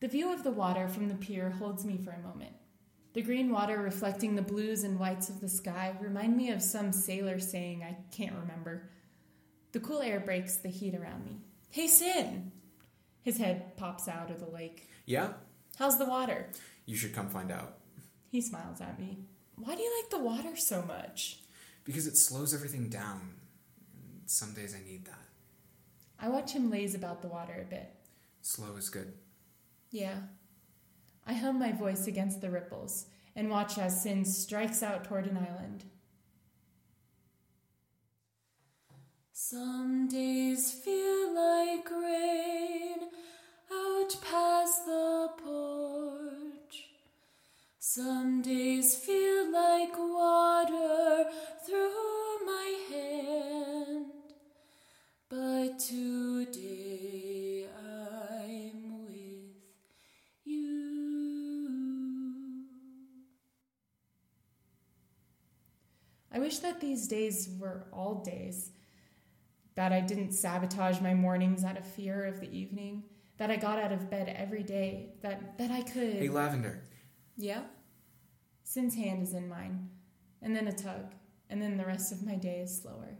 The view of the water from the pier holds me for a moment. The green water reflecting the blues and whites of the sky remind me of some sailor saying I can't remember. The cool air breaks the heat around me. Hey, Sin! His head pops out of the lake. Yeah? How's the water? You should come find out. He smiles at me. Why do you like the water so much? Because it slows everything down. Some days I need that. I watch him laze about the water a bit. Slow is good. Yeah. I hum my voice against the ripples and watch as Sin strikes out toward an island. Some days feel like rain out past the porch. Some days feel like water through my hand. But today I wish that these days were all days. That I didn't sabotage my mornings out of fear of the evening. That I got out of bed every day. That, that I could. Hey, Lavender. Yeah? Sin's hand is in mine. And then a tug. And then the rest of my day is slower.